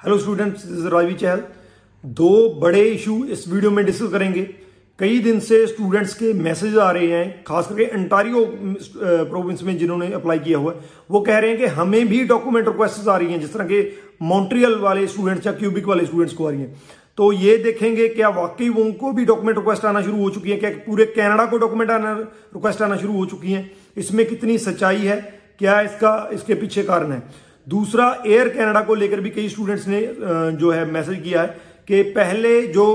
Hello students Rajvi चहल दो बड़े issue इस वीडियो में डिस्कस करेंगे। कई दिन से स्टूडेंट्स के मैसेज आ रहे हैं, खास करके अंटारियो प्रोविंस में जिन्होंने अप्लाई किया हुआ है। वो कह रहे हैं कि हमें भी डॉक्यूमेंट रिक्वेस्ट आ रही हैं, जिस तरह के मॉन्ट्रियल वाले स्टूडेंट्स या क्यूबिक वाले स्टूडेंट्स को आ रही हैं। तो ये देखेंगे क्या वाकई उनको भी डॉक्यूमेंट रिक्वेस्ट आना शुरू हो चुकी है, क्या पूरे कैनेडा को डॉक्यूमेंट आना रिक्वेस्ट आना शुरू हो चुकी है। इसमें कितनी सच्चाई है, क्या इसका, इसके पीछे कारण है। दूसरा एयर कनाडा को लेकर भी कई स्टूडेंट्स ने जो है मैसेज किया है कि पहले जो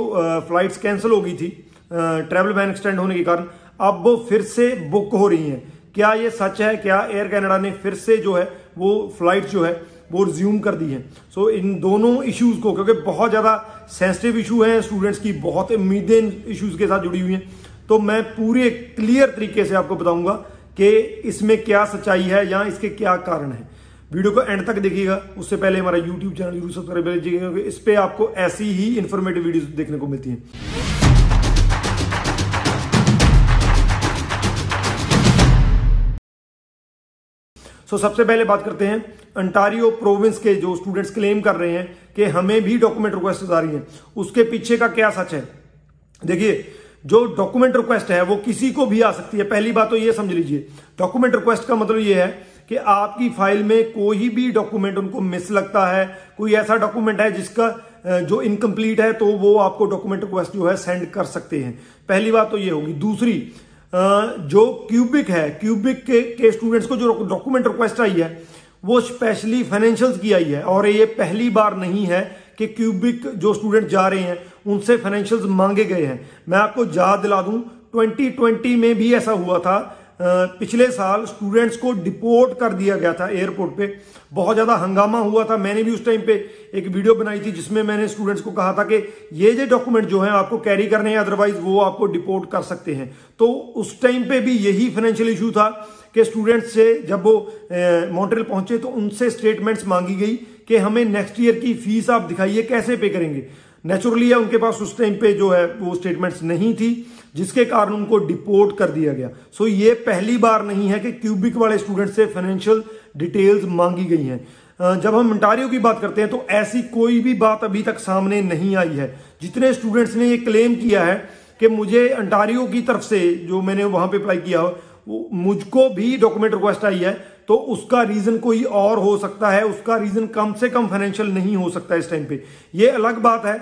फ्लाइट्स कैंसिल हो गई थी ट्रैवल बैन एक्सटेंड होने के कारण अब वो फिर से बुक हो रही हैं। क्या ये सच है? क्या एयर कनाडा ने फिर से जो है वो फ़्लाइट जो है वो रिज्यूम कर दी है? सो so, इन दोनों इश्यूज़ को क्योंकि बहुत ज़्यादा सेंसिटिव इशू है स्टूडेंट्स की बहुत उम्मीदें इश्यूज़ के साथ जुड़ी हुई हैं। तो मैं पूरे क्लियर तरीके से आपको बताऊँगा कि इसमें क्या सच्चाई है या इसके क्या कारण है। वीडियो को एंड तक देखिएगा। उससे पहले हमारा यूट्यूब चैनल ज़रूर सब्सक्राइब कीजिएगा क्योंकि इस पर आपको ऐसी ही इन्फॉर्मेटिव वीडियो देखने को मिलती है। सो सबसे पहले बात करते हैं अंटारियो प्रोविंस के जो स्टूडेंट्स क्लेम कर रहे हैं कि हमें भी डॉक्यूमेंट रिक्वेस्ट आ रही हैं। उसके पीछे का क्या सच है? देखिए, जो डॉक्यूमेंट रिक्वेस्ट है, वो किसी को भी आ सकती है। पहली बात तो ये समझ लीजिए। डॉक्यूमेंट रिक्वेस्ट का मतलब ये है कि आपकी फ़ाइल में कोई भी डॉक्यूमेंट उनको मिस लगता है कोई ऐसा डॉक्यूमेंट है जिसका जो इनकम्प्लीट है तो वो आपको डॉक्यूमेंट रिक्वेस्ट जो है सेंड कर सकते हैं। पहली बात तो ये होगी। दूसरी जो क्यूबिक है क्यूबिक के, के स्टूडेंट्स को जो डॉक्यूमेंट रिक्वेस्ट आई है वो स्पेशली फाइनेंशियल्स की आई है। और ये पहली बार नहीं है कि क्यूबिक जो स्टूडेंट जा रहे हैं उनसे फाइनेंशियल्स मांगे गए हैं। मैं आपको याद दिला दूँ 2020 में भी ऐसा हुआ था पिछले साल स्टूडेंट्स को डिपोर्ट कर दिया गया था एयरपोर्ट पे। बहुत ज़्यादा हंगामा हुआ था। मैंने भी उस टाइम पे एक वीडियो बनाई थी जिसमें मैंने स्टूडेंट्स को कहा था कि ये जो डॉक्यूमेंट जो है आपको कैरी करने हैं अदरवाइज़ वो आपको डिपोर्ट कर सकते हैं। तो उस टाइम पे भी यही फाइनेंशियल इशू था कि स्टूडेंट्स से जब वो मॉन्ट्रियल पहुँचे तो उनसे स्टेटमेंट्स मांगी गई कि हमें नेक्स्ट ईयर की फ़ीस आप दिखाइए, कैसे पे करेंगे। नेचुरली है उनके पास उस टाइम पे जो है, वो स्टेटमेंट्स नहीं थी, जिसके कारण उनको डिपोर्ट कर दिया गया। सो ये पहली बार नहीं है कि क्यूबिक वाले स्टूडेंट से फाइनेंशियल डिटेल्स मांगी गई हैं। जब हम इंटारियो की बात करते हैं तो ऐसी कोई भी बात अभी तक सामने नहीं आई है। जितने स्टूडेंट्स ने ये क्लेम किया है कि मुझे अंटारियो की तरफ़ से जो मैंने वहाँ पे अप्लाई किया, वो मुझको भी डॉक्यूमेंट रिक्वेस्ट आई है तो उसका रीजन कोई और हो सकता है, उसका रीजन कम से कम फाइनेंशियल नहीं हो सकता इस टाइम पे। ये अलग बात है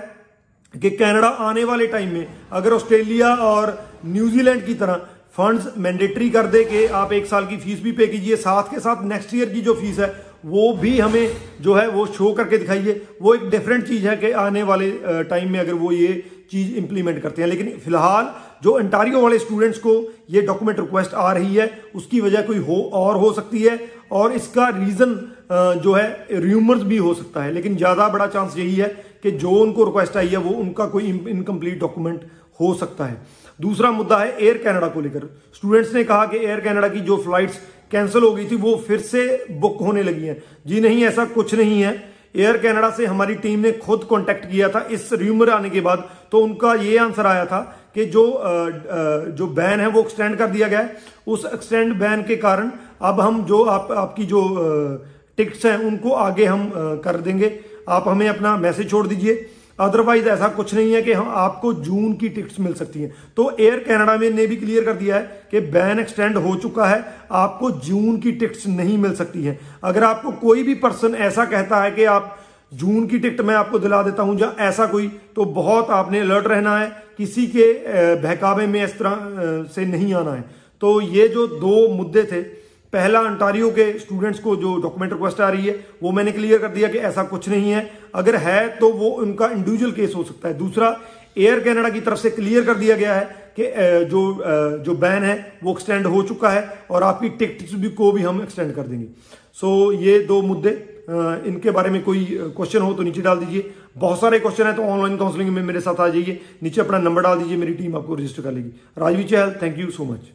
कि कनाडा आने वाले टाइम में अगर ऑस्ट्रेलिया और न्यूजीलैंड की तरह फंड्स मैंडेटरी कर दे कि आप एक साल की फ़ीस भी पे कीजिए, साथ के साथ नेक्स्ट ईयर की जो फ़ीस है, वो भी हमें जो है वो शो करके दिखाइए। वो एक डिफरेंट चीज़ है कि आने वाले टाइम में अगर वो ये चीज़ इंप्लीमेंट करते हैं। लेकिन फ़िलहाल जो अंटारियो वाले स्टूडेंट्स को ये डॉक्यूमेंट रिक्वेस्ट आ रही है, उसकी वजह कोई हो, और हो सकती है, और इसका रीजन जो है र्यूमर्स भी हो सकता है। लेकिन ज़्यादा बड़ा चांस यही है कि जो उनको रिक्वेस्ट आई है, वो उनका कोई इनकम्प्लीट डॉक्यूमेंट हो सकता है। दूसरा मुद्दा है एयर कनाडा को लेकर। स्टूडेंट्स ने कहा कि एयर कनाडा की जो फ्लाइट्स कैंसिल हो गई थी, वो फिर से बुक होने लगी हैं। जी नहीं, ऐसा कुछ नहीं है। एयर कनाडा से हमारी टीम ने खुद कांटेक्ट किया था। इस र्यूमर आने के बाद तो उनका ये आंसर आया था कि जो जो बैन है वो एक्सटेंड कर दिया गया है। उस एक्सटेंड बैन के कारण अब हम जो आप, आपकी जो टिकट्स हैं, उनको आगे हम कर देंगे। आप हमें अपना मैसेज छोड़ दीजिए। अदरवाइज़ ऐसा कुछ नहीं है कि हम, आपको जून की टिकट्स मिल सकती हैं। तो एयर कनाडा में ने भी क्लियर कर दिया है कि बैन एक्सटेंड हो चुका है। आपको जून की टिकट्स नहीं मिल सकती हैं। अगर आपको कोई भी पर्सन ऐसा कहता है कि आप जून की टिकट मैं आपको दिला देता हूँ, या ऐसा कोई तो बहुत आपने अलर्ट रहना है। किसी के बहकावे में इस तरह से नहीं आना है। तो ये जो दो मुद्दे थे, पहला अंटारियो के स्टूडेंट्स को जो डॉक्यूमेंट रिक्वेस्ट आ रही है, वो मैंने क्लियर कर दिया कि ऐसा कुछ नहीं है। अगर है तो वो उनका इंडिविजुअल केस हो सकता है। दूसरा एयर कनाडा की तरफ़ से क्लियर कर दिया गया है कि जो जो बैन है, वो एक्सटेंड हो चुका है और आपकी टिकट्स भी को भी हम एक्सटेंड कर देंगे। सो ये दो मुद्दे इनके बारे में कोई क्वेश्चन हो तो नीचे डाल दीजिए। बहुत सारे क्वेश्चन है तो ऑनलाइन काउंसलिंग में मेरे साथ आ जाइए। नीचे अपना नंबर डाल दीजिए, मेरी टीम आपको रजिस्टर कर लेगी। Rajvi Chahal thank you so much